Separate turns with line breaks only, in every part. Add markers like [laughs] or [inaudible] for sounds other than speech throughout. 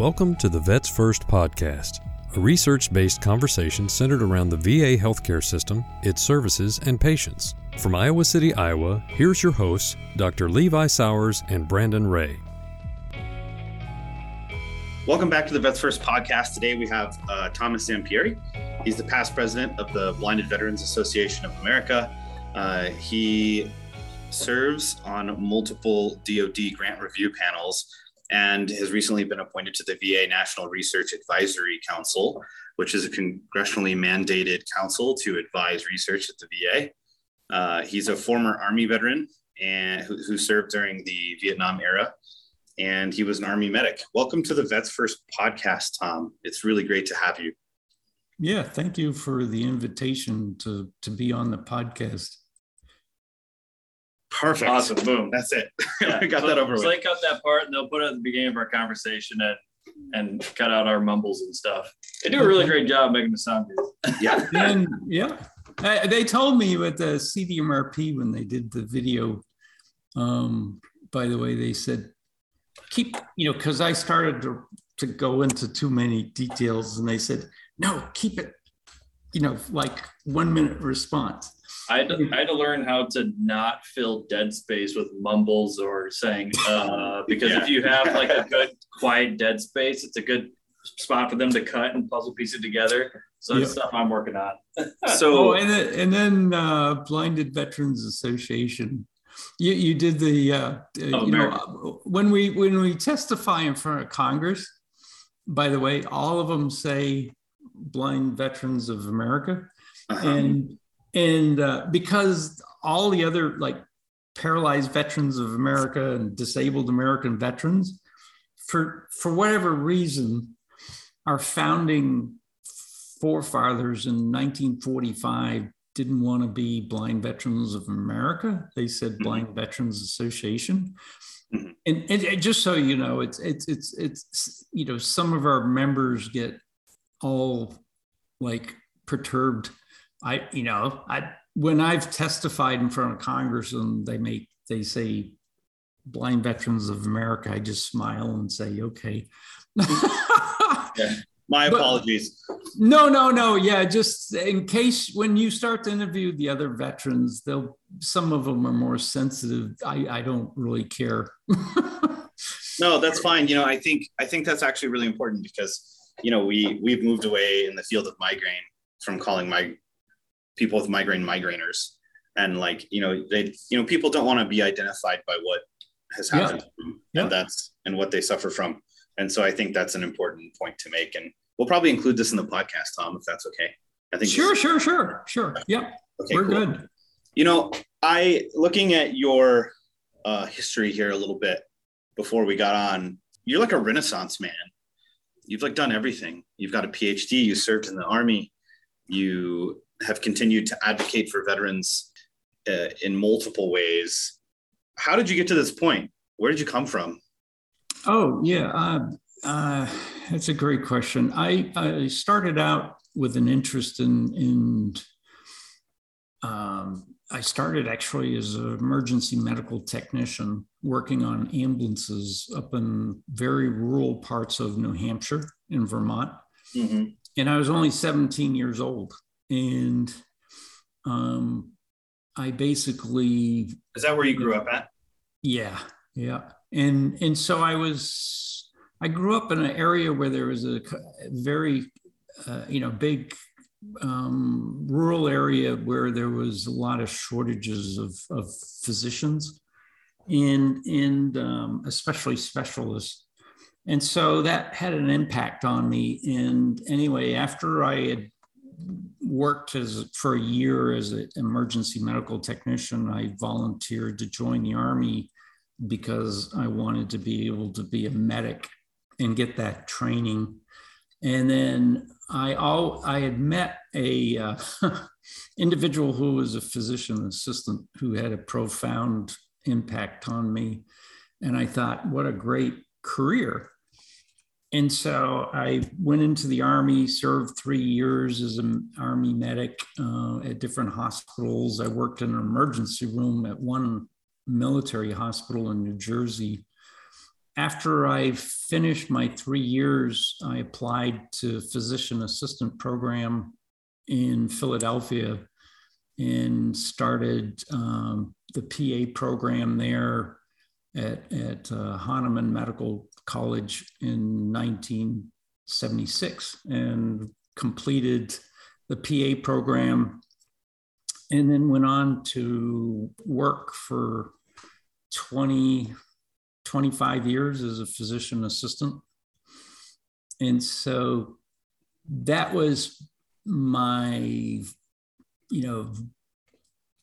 Welcome to the Vets First podcast, a research based conversation centered around the VA healthcare system, its services, and patients. From Iowa City, Iowa, here's your hosts, Dr. Levi Sowers and Brandon Rea.
Welcome back to the Vets First podcast. Today we have uh, Thomas Zampieri. He's the past president of the Blinded Veterans Association of America. Uh, he serves on multiple DoD grant review panels and has recently been appointed to the VA National Research Advisory Council, which is a congressionally mandated council to advise research at the VA. Uh, he's a former Army veteran and who, who, served during the Vietnam era, and he was an Army medic. Welcome to the Vets First podcast, Tom. It's really great to have you.
Yeah, thank you for the invitation to to be on the podcast.
Perfect.
Awesome. Boom.
That's it. [laughs]
Yeah.
got
so,
that over
so
with.
they cut that part and they'll put it at the beginning of our conversation and and cut out our mumbles and stuff. They do a really great job making the sound good. [laughs]
Yeah.
And yeah, I, they told me with the CDMRP when they did the video. Um, by the way, they said keep you know because I started to to go into too many details, and they said no, keep it, you know, like one minute response.
I had, to, I had to learn how to not fill dead space with mumbles or saying uh [laughs] because
Yeah.
if you have like a [laughs] good quiet dead space, it's a good spot for them to cut and puzzle piece it together. So that's
Yeah.
stuff I'm working on. [laughs]
Oh,
So
and then, and then uh, Blinded Veterans Association. You, you did the uh, uh,
Oh,
you know uh, when we when we testify in front of Congress. By the way, all of them say Blind Veterans of America,
uh-huh.
and and uh, because all the other like paralyzed veterans of America and disabled American veterans, for for whatever reason, our founding forefathers in 1945 didn't want to be Blind Veterans of America. They said Blind Veterans Association.
Mhm.
And, and and just so you know, it's it's it's it's you know some of our members get all like perturbed. I you know I when I've testified in front of Congress and they make they say Blind Veterans of America, I just smile and say okay. yeah.
my
but-
apologies.
No, no, no. Yeah, just in case when you start to interview the other veterans, they'll some of them are more sensitive. I, I don't really care.
No, that's fine. You know, I think I think that's actually really important because you know we we've moved away in the field of migraine from calling my people with migraine migrainers, and like you know they you know people don't want to be identified by what has happened them,
Yeah.
and that's and what they suffer from, and so I think that's an important point to make, and we'll probably include this in the podcast, Tom, if that's okay. I think
sure, sure, sure, sure. Yep,
Okay,
we're
cool.
good.
You know, I looking at your uh, history here a little bit before we got on. You're like a renaissance man. You've like done everything. You've got a PhD. You served in the army. You have continued to advocate for veterans uh, in multiple ways. How did you get to this point? Where did you come from?
Oh yeah, uh, uh, that's a great question. I, I started out with an interest in in. Um, I started actually as an emergency medical technician working on ambulances up in very rural parts of New Hampshire and Vermont.
Mhm.
and I was only 17 years old. And um, I basically,
Is that where you grew up at?
yeah, yeah. And and so I was, I grew up in an area where there was a very, uh, you know, big um, rural area where there was a lot of shortages of, of physicians and and um, especially specialists and so that had an impact on me and anyway after i had worked as for a year as an emergency medical technician. I volunteered to join the army because i wanted to be able to be a medic and get that training. And then i all i had met a uh, [laughs] individual who was a physician assistant who had a profound impact on me. And i thought what a great career. And so I went into the Army, served three years as an Army medic uh, at different hospitals. I worked in an emergency room at one military hospital in New Jersey. after I finished my three years, I applied to physician assistant program in Philadelphia and started um, the PA program there at, at uh, Hahnemann Medical College in 1976 and completed the PA program and then went on to work for 20, 25 years as a physician assistant. And so that was my, you know,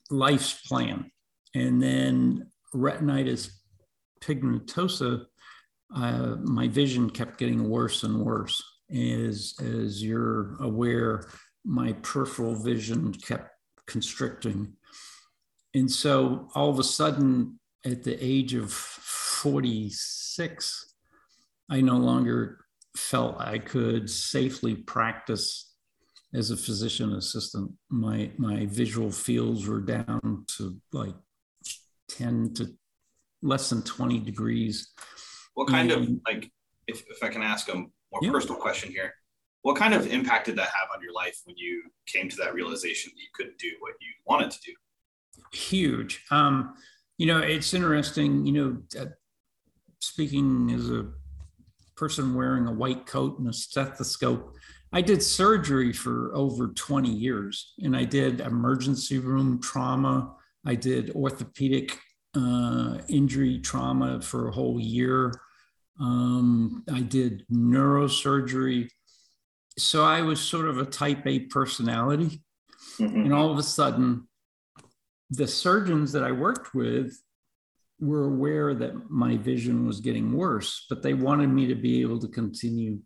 life's plan. And then retinitis pigmentosa, uh, my vision kept getting worse and worse. As, as you're aware, my peripheral vision kept constricting. And so all of a sudden, at the age of 46, I no longer felt I could safely practice as a physician assistant. My my visual fields were down to like 10 to less than 20 degrees.
What kind and, of like if, if I can ask a more yeah. personal question here, what kind of impact did that have on your life when you came to that realization that you couldn't do what you wanted to do?
Huge. Um, you know, it's interesting, you know, uh, speaking as a person wearing a white coat and a stethoscope, I did surgery for over 20 years and I did emergency room trauma. I did orthopedic uh, injury trauma for a whole year. Um, I did neurosurgery. So I was sort of a type A personality. Mm-hmm. And all of a sudden, the surgeons that I worked with were aware that my vision was getting worse, but they wanted me to be able to continue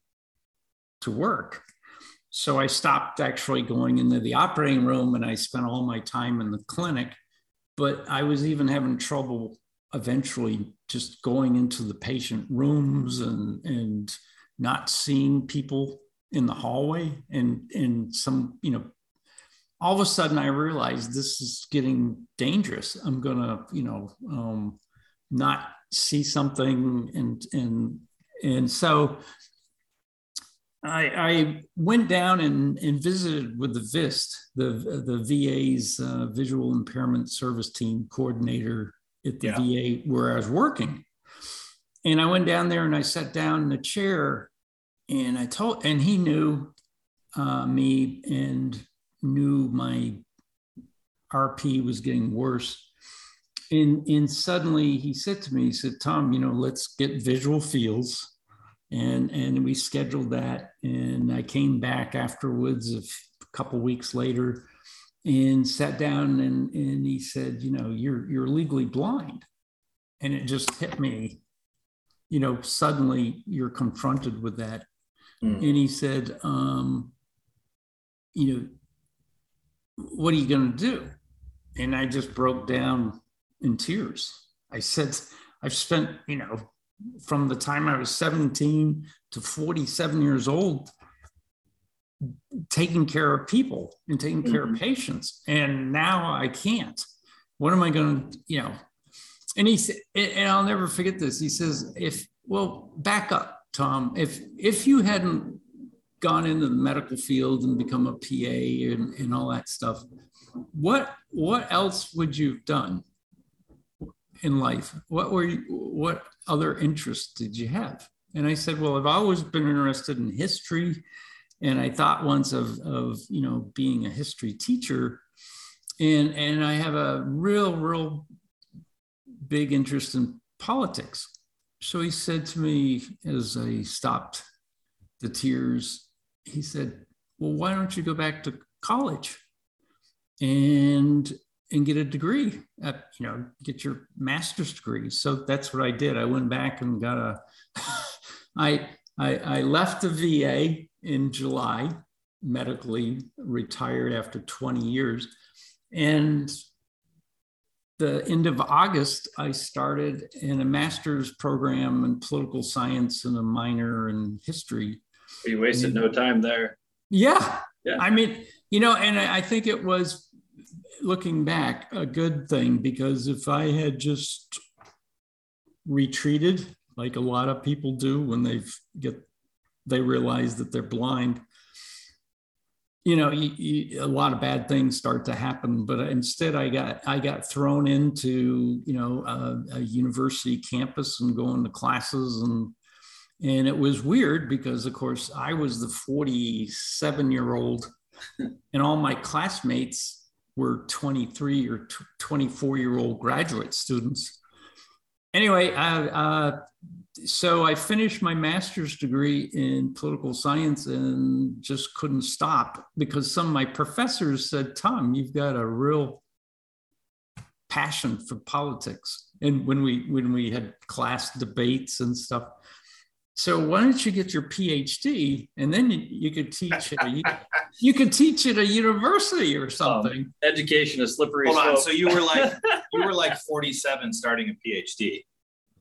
to work. So I stopped actually going into the operating room and I spent all my time in the clinic. But I was even having trouble eventually just going into the patient rooms and, and not seeing people in the hallway and, and some, you know, all of a sudden I realized this is getting dangerous. I'm gonna, you know, um, not see something and and and so I, I went down and, and visited with the VIST, the the VA's uh, visual impairment service team coordinator at the yeah. VA where I was working, and I went down there and I sat down in a chair, and I told and he knew uh, me and knew my RP was getting worse. And, and suddenly he said to me, he said, Tom, you know, let's get visual fields. And, and we scheduled that. And I came back afterwards a couple weeks later and sat down and, and he said, you know, you're, you're legally blind. And it just hit me, you know, suddenly you're confronted with that. Mm. And he said, um, you know, what are you going to do? And I just broke down in tears. I said, I've spent, you know, from the time I was 17 to 47 years old, taking care of people and taking care mm-hmm. of patients. And now I can't. What am I going to, you know? And he said, and I'll never forget this. He says, if, well, back up, Tom. If if you hadn't gone into the medical field and become a PA and, and all that stuff, what what else would you have done in life? What were you, what other interests did you have? And I said, well, I've always been interested in history, and I thought once of of you know being a history teacher, and and I have a real real big interest in politics. So he said to me as I stopped the tears he said, Well, why don't you go back to college and and get a degree at, you know, get your master's degree. So that's what I did. I went back and got a [laughs] I I, I left the VA in July, medically retired after 20 years. And the end of August, I started in a master's program in political science and a minor in history
you wasted no time there.
Yeah. Yeah. I mean, you know, and I think it was looking back a good thing because if I had just retreated like a lot of people do when they get they realize that they're blind you know you, you, a lot of bad things start to happen but instead i got i got thrown into you know a, a university campus and going to classes and and it was weird because of course i was the 47 year old [laughs] and all my classmates were 23 or 24 year old graduate students. Anyway uh, uh, so I finished my master's degree in political science and just couldn't stop because some of my professors said, Tom, you've got a real passion for politics. And when we when we had class debates and stuff. So why don't you get your PhD and then you, you could teach at a, [laughs] you could teach at a university or something. Um,
education is slippery.
Hold on. So you were like [laughs] you were like 47 starting a PhD.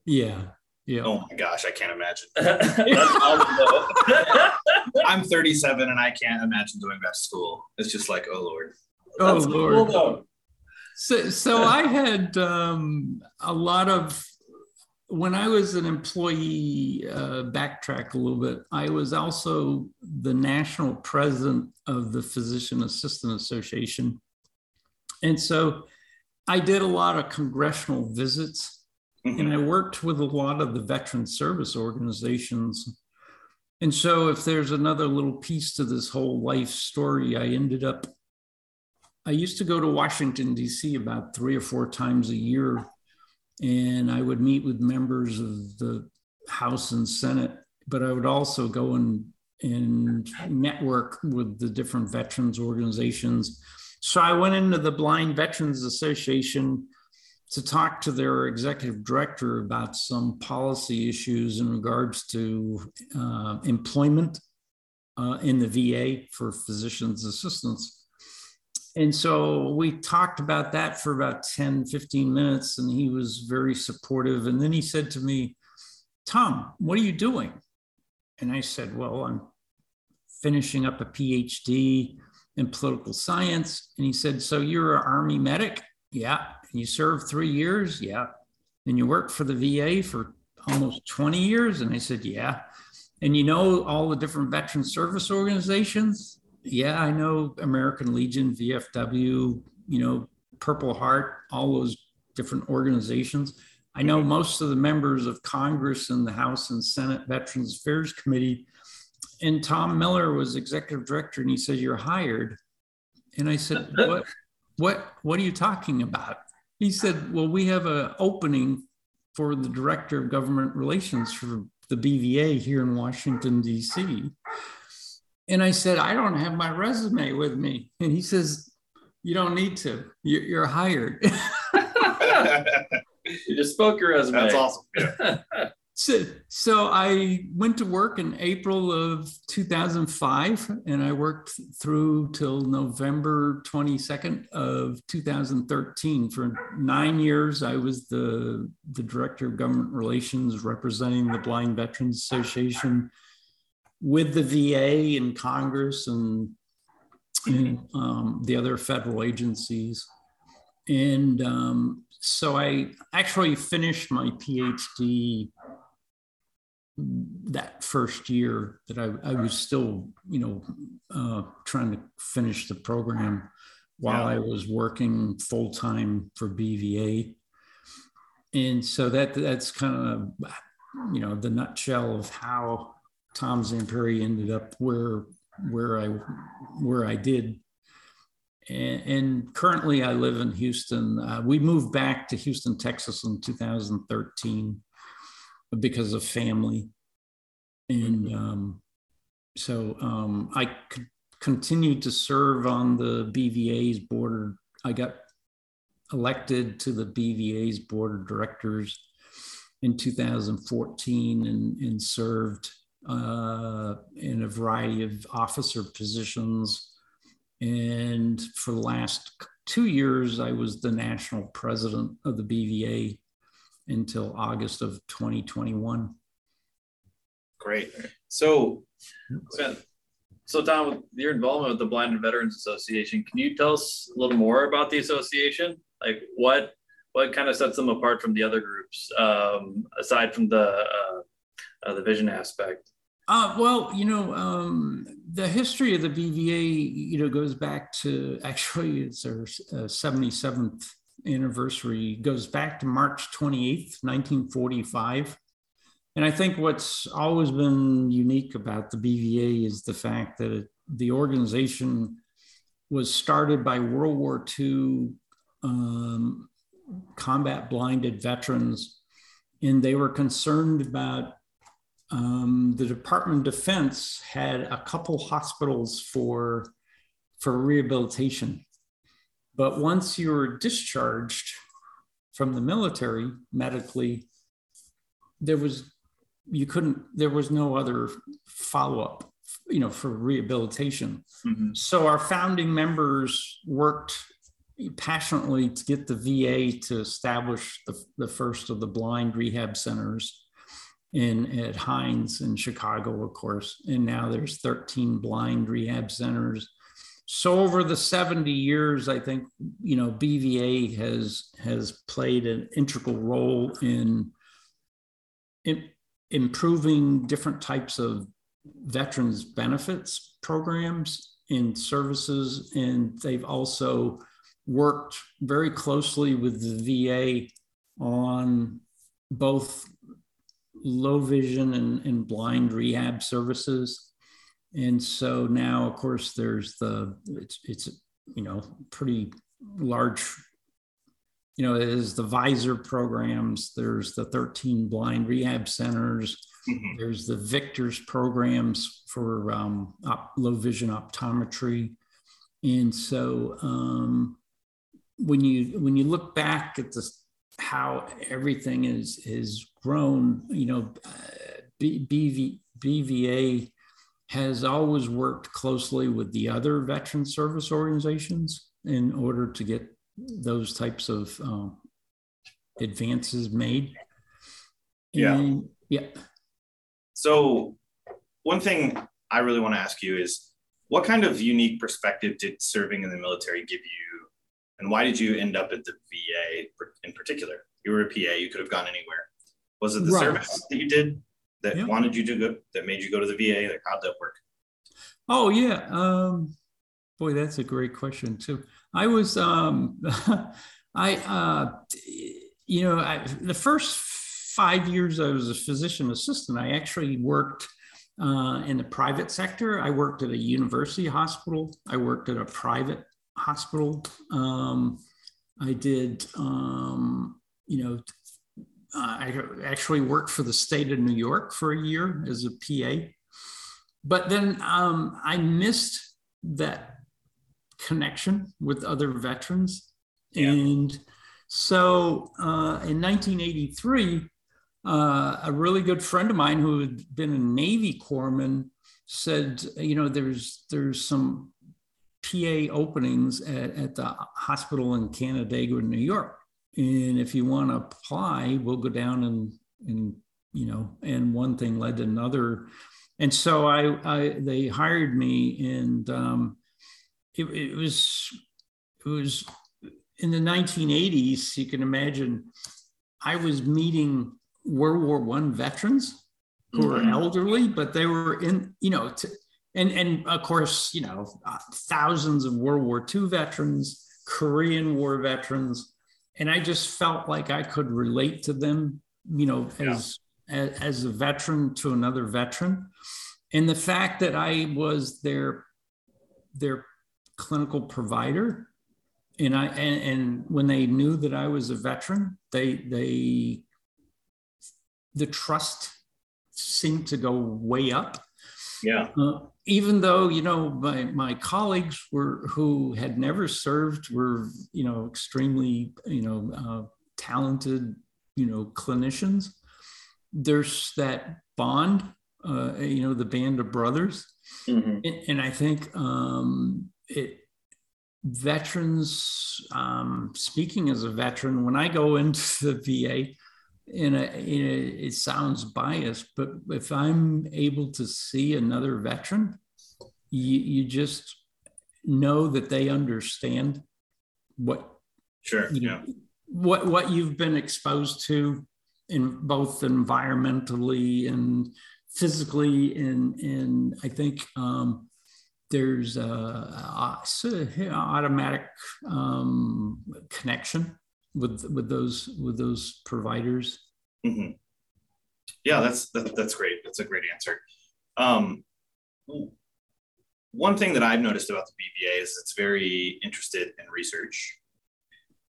Yeah. Yeah.
Oh my gosh, I can't imagine. [laughs] I'm 37 and I can't imagine going back to school. It's just like, oh Lord.
Oh That's Lord. Cool, so, so I had um, a lot of when I was an employee, uh, backtrack a little bit, I was also the national president of the Physician Assistant Association. And so I did a lot of congressional visits Mm-hmm. And I worked with a lot of the veteran service organizations. And so, if there's another little piece to this whole life story, I ended up, I used to go to Washington, D.C. about three or four times a year. And I would meet with members of the House and Senate, but I would also go and, and network with the different veterans organizations. So I went into the Blind Veterans Association to talk to their executive director about some policy issues in regards to uh, employment uh, in the VA for physicians' assistants. And so we talked about that for about 10, 15 minutes, and he was very supportive. And then he said to me, Tom, what are you doing? And I said, Well, I'm finishing up a PhD in political science. And he said, So you're an Army medic? Yeah. You served three years? Yeah. And you worked for the VA for almost 20 years? And I said, Yeah. And you know all the different veteran service organizations? Yeah, I know American Legion, VFW, you know, Purple Heart, all those different organizations. I know most of the members of Congress and the House and Senate Veterans Affairs Committee. And Tom Miller was executive director, and he said, You're hired. And I said, [laughs] What? What, what are you talking about? He said, Well, we have an opening for the director of government relations for the BVA here in Washington, D.C. And I said, I don't have my resume with me. And he says, You don't need to, you're, hired. [laughs]
you just spoke your resume.
That's awesome. [laughs]
So, so I went to work in April of 2005, and I worked through till November 22nd of 2013. For nine years, I was the, the director of government relations representing the Blind Veterans Association with the VA and Congress and, and um, the other federal agencies. And um, so I actually finished my PhD that first year that I, I was still, you know, uh, trying to finish the program while yeah. I was working full time for BVA. And so that that's kind of, you know, the nutshell of how Tom Zampieri ended up where where I where I did. And, and currently, I live in Houston. Uh, we moved back to Houston, Texas, in 2013 because of family. And um, so um, I continued to serve on the BVA's board. I got elected to the BVA's board of directors in 2014 and, and served uh, in a variety of officer positions. And for the last two years, I was the national president of the BVA until August of 2021.
Great. So,
so Tom, your involvement with the Blinded Veterans Association, can you tell us a little more about the association? Like what what kind of sets them apart from the other groups, um, aside from the uh, uh, the vision aspect?
Uh, well, you know, um, the history of the BVA, you know, goes back to [laughs] actually it's our uh, 77th anniversary, goes back to March 28th, 1945. And I think what's always been unique about the BVA is the fact that it, the organization was started by World War II um, combat blinded veterans, and they were concerned about um, the Department of Defense had a couple hospitals for for rehabilitation, but once you were discharged from the military medically, there was you couldn't there was no other follow up, you know, for rehabilitation. Mm-hmm. So our founding members worked passionately to get the VA to establish the, the first of the blind rehab centers in at Hines in Chicago, of course. And now there's 13 blind rehab centers. So over the 70 years, I think you know BVA has has played an integral role in, in improving different types of veterans benefits programs and services, and they've also worked very closely with the VA on both low vision and, and blind rehab services. And so now, of course, there's the, it's, it's you know, pretty large, you know, there's the VISOR programs, there's the 13 blind rehab centers, mm-hmm. there's the VICTORS programs for um, op- low vision optometry. And so, um, when you when you look back at this how everything is is grown you know BV, bva has always worked closely with the other veteran service organizations in order to get those types of um, advances made
yeah and, yeah so one thing i really want to ask you is what kind of unique perspective did serving in the military give you and why did you end up at the VA in particular? You were a PA, you could have gone anywhere. Was it the right. service that you did that yeah. wanted you to go, that made you go to the VA? Like, how'd that work?
Oh, yeah. Um, boy, that's a great question, too. I was, um, [laughs] I, uh, you know, I, the first five years I was a physician assistant, I actually worked uh, in the private sector. I worked at a university hospital. I worked at a private hospital. Um, I did, um, you know, I actually worked for the state of New York for a year as a PA. But then um, I missed that connection with other veterans. Yeah. And so uh, in 1983, uh, a really good friend of mine who had been a Navy corpsman said, you know, there's there's some PA openings at, at the hospital in Canandaigua, New York. And if you want to apply, we'll go down and, and, you know, and one thing led to another. And so I, I they hired me and um, it, it was, it was in the 1980s, you can imagine I was meeting World War One veterans who were mm-hmm. elderly, but they were in, you know, to, and and of course, you know, thousands of World War II veterans, Korean War veterans, and I just felt like I could relate to them, you know, as yeah. as, as a veteran to another veteran, and the fact that I was their their clinical provider, and I and, and when they knew that I was a veteran, they they the trust seemed to go way up
yeah. Uh,
even though you know my my colleagues were who had never served were you know extremely you know uh, talented you know clinicians. There's that bond, uh, you know, the band of brothers, mm-hmm. and, and, I think um, it veterans. Um, speaking as a veteran, when I go into the VA, in a, in a, it sounds biased, but if I'm able to see another veteran, you, you just know that they understand what
sure
you know, yeah. what what you've been exposed to in both environmentally and physically, and and I think um, there's a, a, a automatic um, connection with with those with those providers.
Mm-hmm. Yeah, that's that, that's great. That's a great answer. Um, one thing that I've noticed about the BVA is it's very interested in research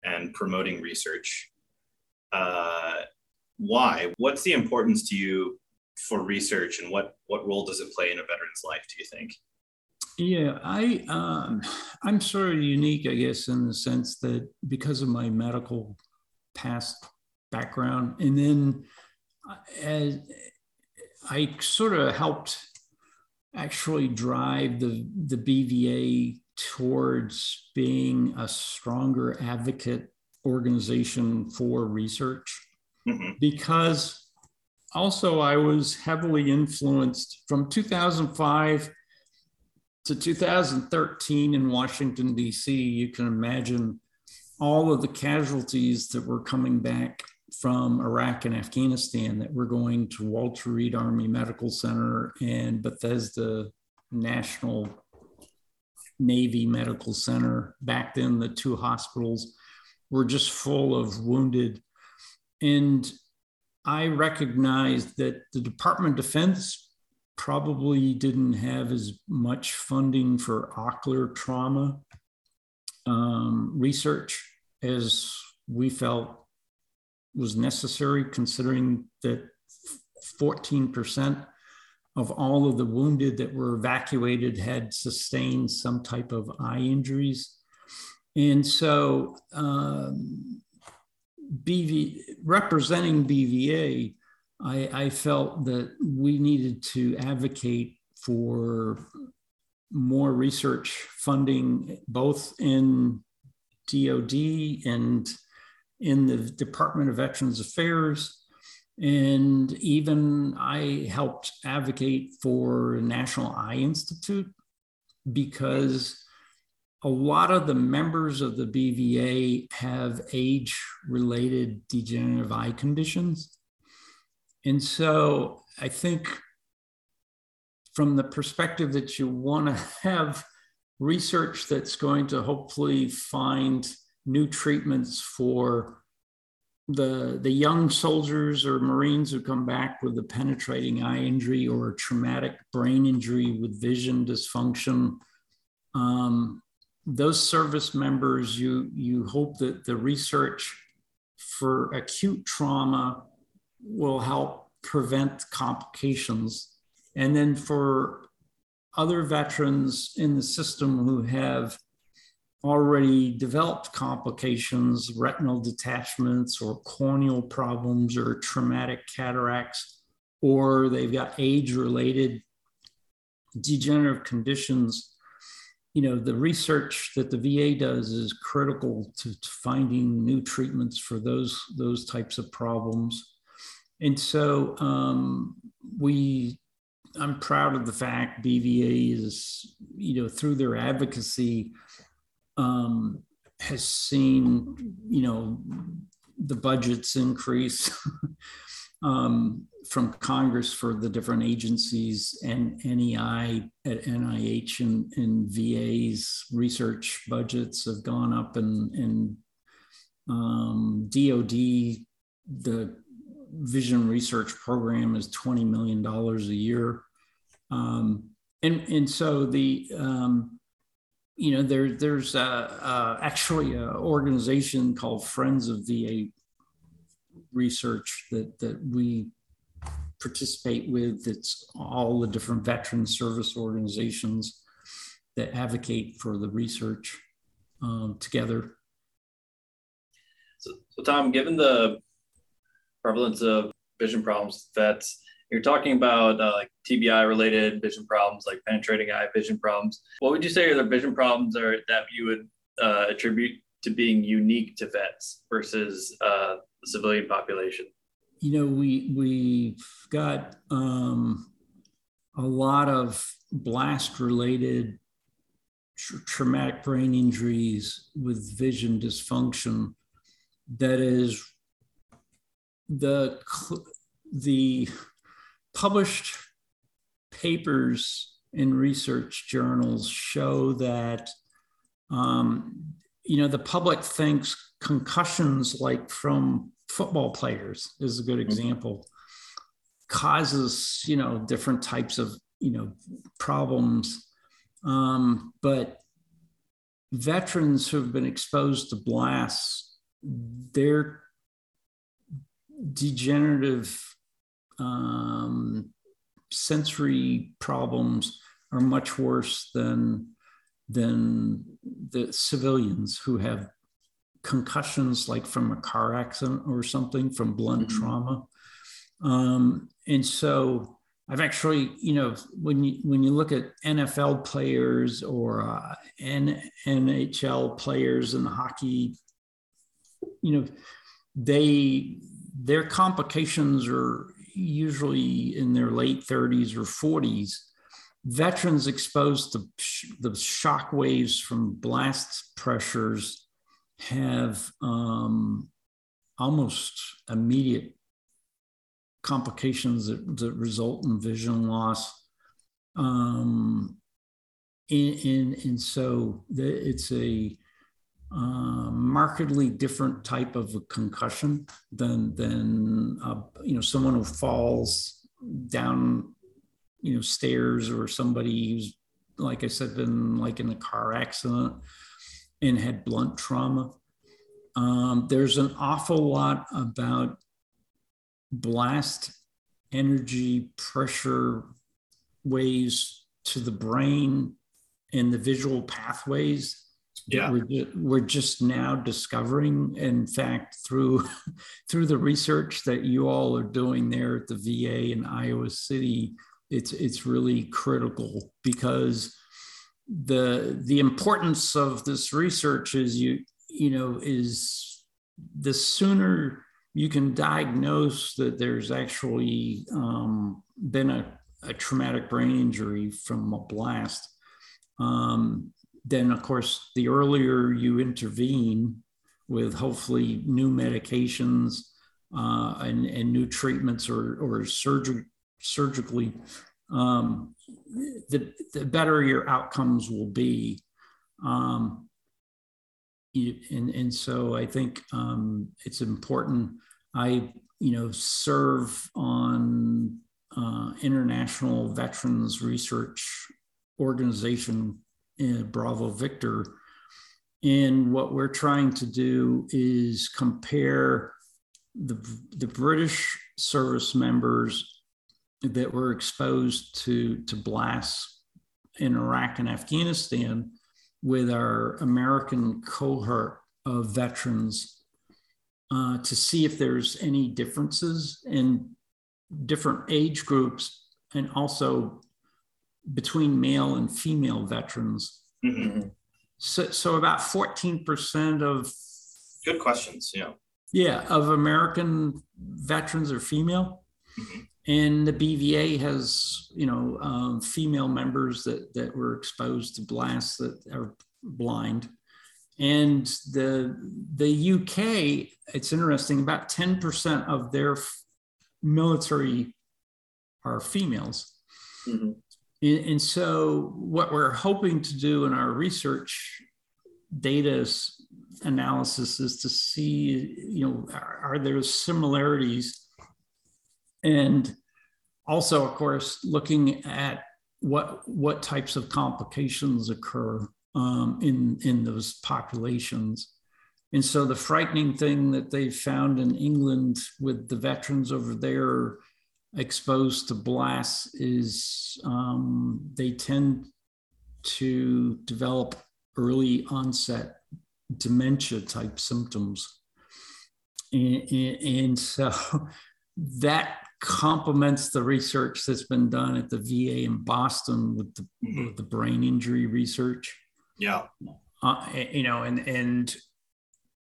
and promoting research. Uh, why? What's the importance to you for research, and what what role does it play in a veteran's life? Do you think?
Yeah, I um, I'm sort of unique, I guess, in the sense that because of my medical past background, and then uh, as I sort of helped actually drive the the BVA towards being a stronger advocate organization for research, mm-hmm. because also I was heavily influenced from 2005 to 2013 in Washington, D.C., you can imagine all of the casualties that were coming back from Iraq and Afghanistan that were going to Walter Reed Army Medical Center and Bethesda National Navy Medical Center. Back then, the two hospitals were just full of wounded. And I recognized that the Department of Defense probably didn't have as much funding for ocular trauma um, research as we felt was necessary, considering that 14% of all of the wounded that were evacuated had sustained some type of eye injuries. And so, um, BV, representing BVA, I, I felt that we needed to advocate for more research funding, both in DOD and in the Department of Veterans Affairs. And even I helped advocate for National Eye Institute because a lot of the members of the BVA have age related degenerative eye conditions. And so I think from the perspective that you want to [laughs] have research that's going to hopefully find new treatments for the, the young soldiers or Marines who come back with a penetrating eye injury or a traumatic brain injury with vision dysfunction. Um, those service members, you, you hope that the research for acute trauma will help prevent complications. And then for other veterans in the system who have already developed complications, retinal detachments, or corneal problems, or traumatic cataracts, or they've got age related degenerative conditions. You know, the research that the VA does is critical to, to finding new treatments for those, those types of problems. And so um, we, I'm proud of the fact BVA is, you know, through their advocacy, um, has seen, you know, the budgets increase [laughs] um, from Congress for the different agencies and NEI at NIH and, and VA's research budgets have gone up and, and um, DOD, the vision research program is $20 million a year. Um, and, and so the, um, you know, there, there's actually an organization called Friends of VA Research that, that we participate with. It's all the different veteran service organizations that advocate for the research um, together.
So, so, Tom, given the prevalence of vision problems vets you're talking about uh, like TBI related vision problems, like penetrating eye vision problems. What would you say are the vision problems are, that you would uh, attribute to being unique to vets versus uh, the civilian population?
You know, we we've got um, a lot of blast related tra- traumatic brain injuries with vision dysfunction that is the the published papers in research journals show that um, you know the public thinks concussions like from football players is a good mm-hmm. example causes you know different types of you know problems um, but veterans who have been exposed to blasts their degenerative um, sensory problems are much worse than than the civilians who have concussions like from a car accident or something from blunt mm-hmm. trauma um, and so I've actually, you know, when you when you look at NFL players or uh, N, NHL players in hockey, you know, they their complications are usually in their late 30s or 40s. Veterans exposed to the shock waves from blast pressures have um, almost immediate complications that, that result in vision loss. Um, and, and, and so it's a uh, markedly different type of concussion than than uh, you know someone who falls down you know stairs or somebody who's like I said been like in a car accident and had blunt trauma. Um, there's an awful lot about blast energy pressure waves to the brain and the visual pathways yeah. we're, we're just now discovering in fact through [laughs] through the research that you all are doing there at the va in iowa city it's it's really critical because the the importance of this research is you you know is the sooner you can diagnose that there's actually um, been a, a, traumatic brain injury from a blast, um, then of course, the earlier you intervene with hopefully new medications uh, and, and, new treatments or, or surgery, surgically, um, the, the better your outcomes will be. Um, and, and so I think um, it's important. I, you know, serve on uh, International Veterans Research Organization, in Bravo Victor. And what we're trying to do is compare the, the British service members that were exposed to, to blasts in Iraq and Afghanistan with our American cohort of veterans uh, to see if there's any differences in different age groups and also between male and female veterans. Mm-hmm. So, so about 14% of
good questions. Yeah.
Yeah. Of American veterans are female. Mm-hmm. And the BVA has, you know, um, female members that, that were exposed to blasts that are blind. And the, the UK, it's interesting, about 10% of their f- military are females. Mm-hmm. And, and so, what we're hoping to do in our research data analysis is to see, you know, are, are there similarities and also, of course, looking at what what types of complications occur um, in in those populations. And so the frightening thing that they found in England with the veterans over there exposed to blasts is um, they tend to develop early onset dementia type symptoms. And, and, so [laughs] that complements the research that's been done at the VA in Boston with the, mm-hmm. with the brain injury research.
Yeah.
Uh, you know, and and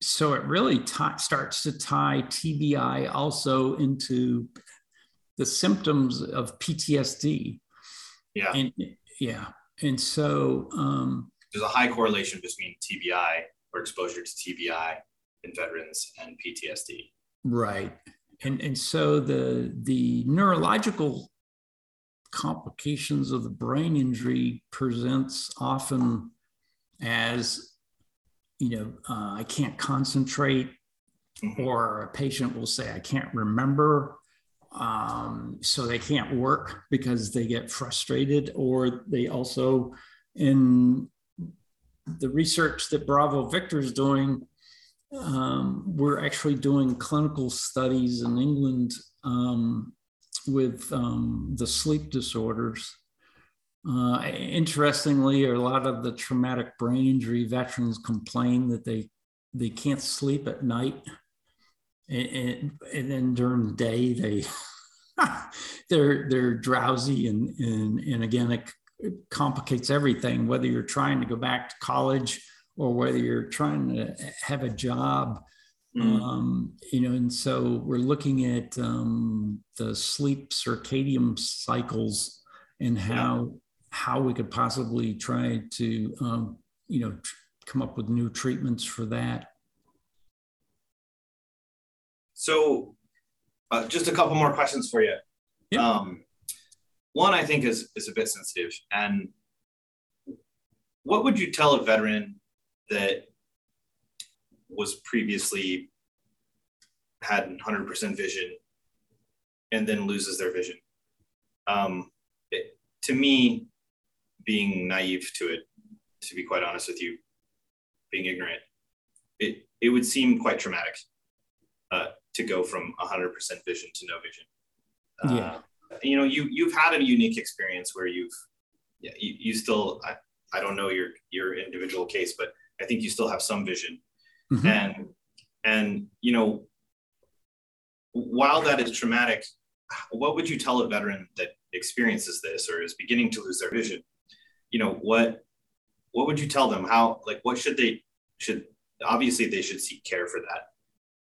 so it really t- starts to tie TBI also into the symptoms of PTSD.
Yeah.
And yeah. And so um,
there's a high correlation between TBI or exposure to TBI in veterans and PTSD.
Right and and so the the neurological complications of the brain injury presents often as you know uh, i can't concentrate mm-hmm. or a patient will say i can't remember um, so they can't work because they get frustrated or they also in the research that Bravo Victor is doing um, we're actually doing clinical studies in england um, with um, the sleep disorders. Uh, interestingly, a lot of the traumatic brain injury veterans complain that they they can't sleep at night, and, and, and then during the day they [laughs] they're they're drowsy, and and and again it, it complicates everything. Whether you're trying to go back to college or whether you're trying to have a job Mm. Um, you know, and so we're looking at um, the sleep circadian cycles and how yeah. how we could possibly try to um, you know tr- come up with new treatments for that.
So, uh, just a couple more questions for you. Yeah. Um, one I think is is a bit sensitive, and what would you tell a veteran that was previously had 100% vision and then loses their vision. Um, it, to me, being naive to it, to be quite honest with you, being ignorant, it, it would seem quite traumatic uh, to go from 100% vision to no vision. Uh, yeah. You know, you, you've had a unique experience where you've, yeah, you, you still, I, I don't know your, your individual case, but I think you still have some vision. Mm-hmm. And, and, you know, while that is traumatic, what would you tell a veteran that experiences this or is beginning to lose their vision? You know, what what would you tell them? How like what should they should obviously they should seek care for that.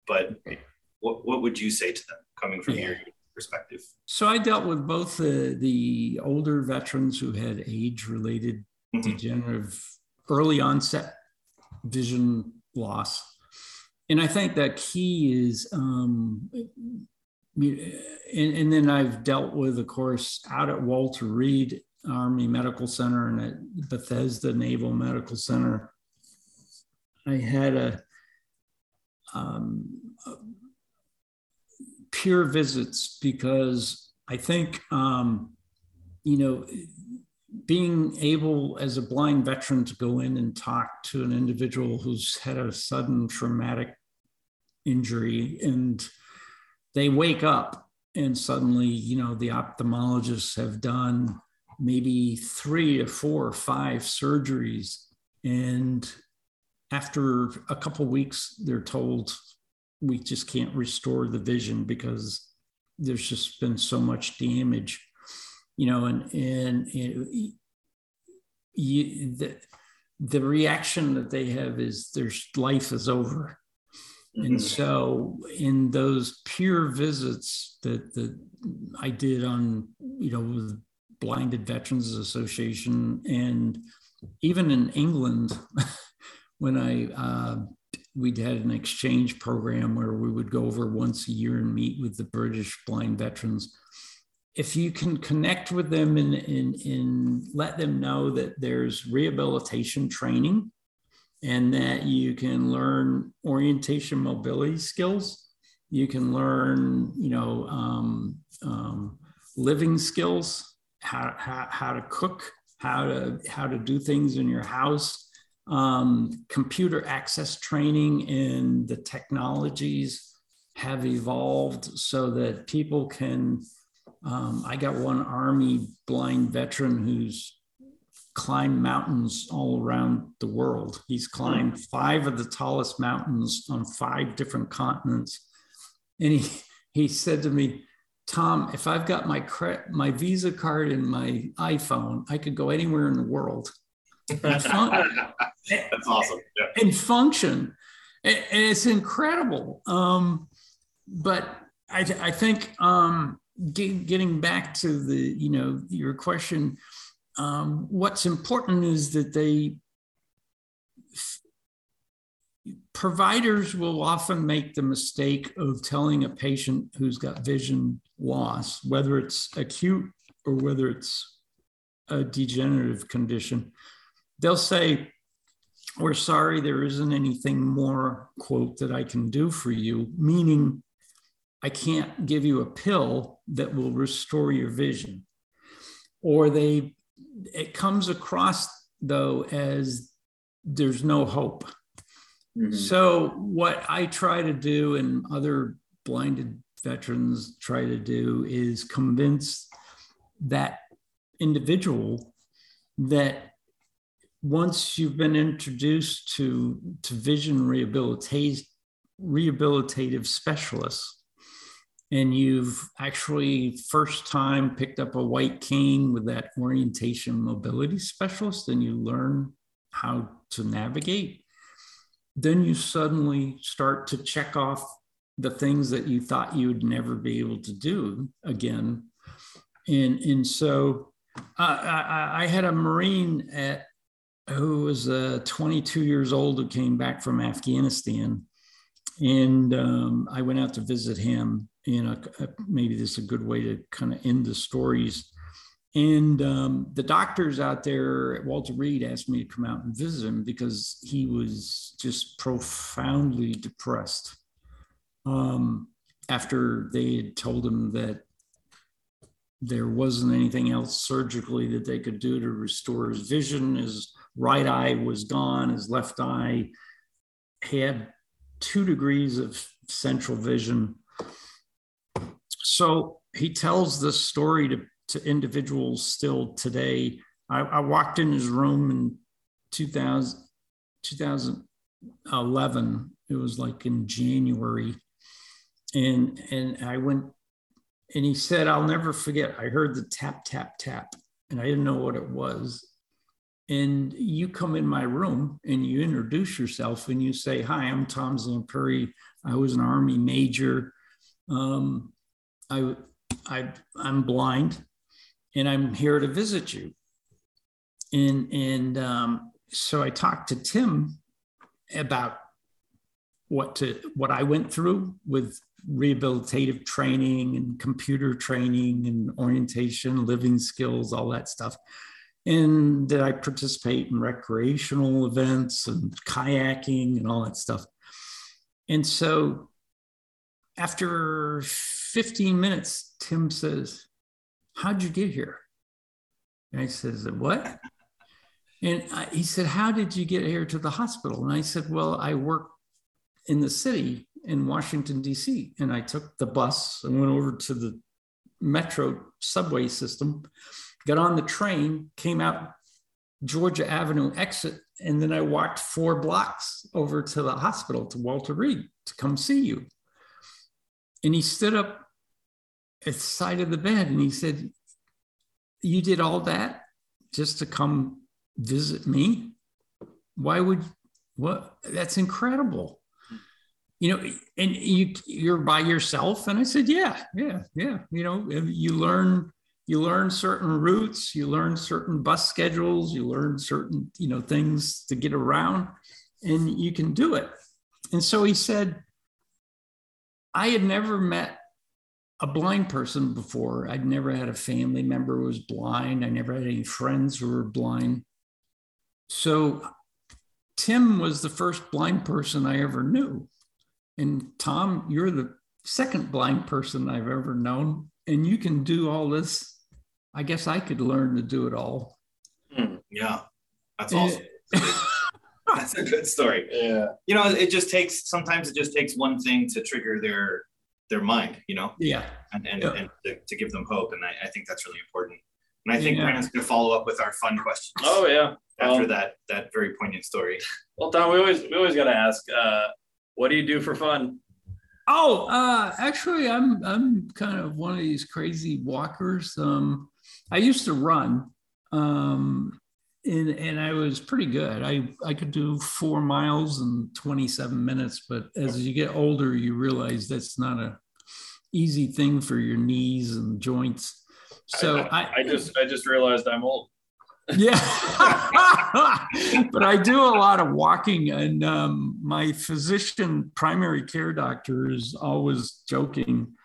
But what what would you say to them coming from yeah. your perspective?
So I dealt with both the the older veterans who had age related mm-hmm. degenerative early onset vision loss and I think that key is, um, and, and, then I've dealt with, of course, out at Walter Reed Army Medical Center and at Bethesda Naval Medical Center. I had a, um, peer visits because I think, um, you know, being able as a blind veteran to go in and talk to an individual who's had a sudden traumatic injury and they wake up and suddenly you know the ophthalmologists have done maybe three or four or five surgeries and after a couple weeks they're told we just can't restore the vision because there's just been so much damage you know, and and, and you, the the reaction that they have is their life is over. Mm-hmm. And so, in those peer visits that that I did on, you know, with Blinded Veterans Association, and even in England, [laughs] when I uh, we'd had an exchange program where we would go over once a year and meet with the British blind veterans. If you can connect with them and, and, and let them know that there's rehabilitation training and that you can learn orientation mobility skills you can learn you know um, um, living skills how, how, how to cook how to how to do things in your house um, computer access training and the technologies have evolved so that people can um, I got one Army blind veteran who's climbed mountains all around the world. He's climbed five of the tallest mountains on five different continents. And he, he said to me, Tom, if I've got my cre- my Visa card and my iPhone, I could go anywhere in the world. [laughs]
That's awesome. Yeah.
And function. And it's incredible. Um, but I, I think um, get, getting back to the you know your question um, what's important is that they providers will often make the mistake of telling a patient who's got vision loss, whether it's acute or whether it's a degenerative condition, they'll say, We're sorry, there isn't anything more, quote, that I can do for you, meaning I can't give you a pill that will restore your vision. Or they, it comes across though as there's no hope. Mm-hmm. So, what I try to do and other blinded veterans try to do is convince that individual that once you've been introduced to, to vision rehabilitative specialists, and you've actually first time picked up a white cane with that orientation mobility specialist and you learn how to navigate, then you suddenly start to check off the things that you thought you would never be able to do again. And, and so I, I, had a Marine at, who was uh, 22 years old who came back from Afghanistan. And um, I went out to visit him. And maybe this is a good way to kind of end the stories. And um, the doctors out there at Walter Reed asked me to come out and visit him because he was just profoundly depressed um, after they had told him that there wasn't anything else surgically that they could do to restore his vision. His right eye was gone, his left eye had two degrees of central vision. So he tells this story to, to individuals still today. I, I walked in his room in 2000, 2011. It was like in January and and I went and he said, I'll never forget. I heard the tap, tap, tap, and I didn't know what it was. And you come in my room and you introduce yourself and you say, Hi, I'm Tom Zampieri. I was an Army major. Um, I, I, I'm blind and I'm here to visit you. And, and um, so I talked to Tim about what to what I went through with rehabilitative training and computer training and orientation, living skills, all that stuff. And did I participate in recreational events and kayaking and all that stuff? And so after 15 minutes, Tim says, How'd you get here? And I says, What? And I, he said, How did you get here to the hospital? And I said, Well, I work in the city in Washington, D.C. And I took the bus and went over to the metro subway system, got on the train, came out Georgia Avenue exit, and then I walked four blocks over to the hospital to Walter Reed to come see you. And he stood up at the side of the bed and he said, You did all that just to come visit me? Why would what? That's incredible you know, and you you're by yourself. And I said, yeah, yeah, yeah. You know, you learn you learn certain routes, you learn certain bus schedules, you learn certain you know things to get around, and you can do it. And so he said, I had never met a blind person before. I'd never had a family member who was blind. I never had any friends who were blind. So Tim was the first blind person I ever knew. And Tom, you're the second blind person I've ever known, and you can do all this. I guess I could learn to do it all.
Mm, yeah, that's awesome. [laughs] that's a good story. Yeah, you know, it just takes sometimes it just takes one thing to trigger their their mind. You know.
Yeah.
And and,
yeah.
and to, to, give them hope, and I, I, think that's really important. And I think yeah. Brandon's going to follow up with our fun questions.
Oh yeah.
After um, that that very poignant story.
Well, Tom, we always we always got to ask. Uh, what do you do for fun?
Oh, uh, actually, I'm I'm kind of one of these crazy walkers. Um, I used to run, um, and and I was pretty good. I I could do four miles in 27 minutes. But as you get older, you realize that's not a easy thing for your knees and joints. So
I, I, I just I just realized I'm old. [laughs]
Yeah, [laughs] but I do a lot of walking, and um, my physician, primary care doctor, is always joking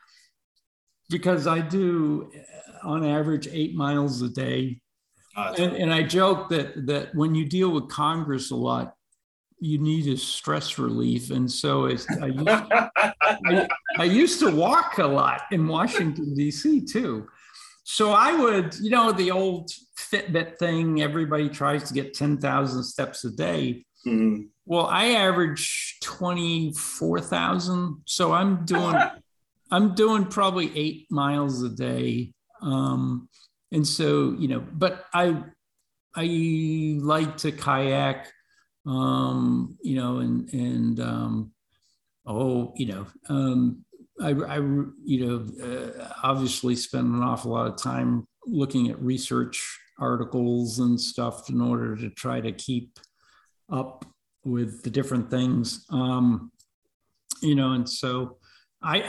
because I do, uh, on average, eight miles a day, uh, and, and I joke that that when you deal with Congress a lot, you need is stress relief. And so I, [laughs] used, I, I, used to walk a lot in Washington, D.C. too. So I would, you know, the old Fitbit thing, everybody tries to get 10,000 steps a day. Mm-hmm. Well, I average 24,000. So I'm doing, [laughs] I'm doing probably eight miles a day. Um, and so, you know, but I, I like to kayak um, you know, and and um, oh, you know, um, I, I you know, uh, obviously spend an awful lot of time looking at research articles and stuff in order to try to keep up with the different things, um, you know, and so I,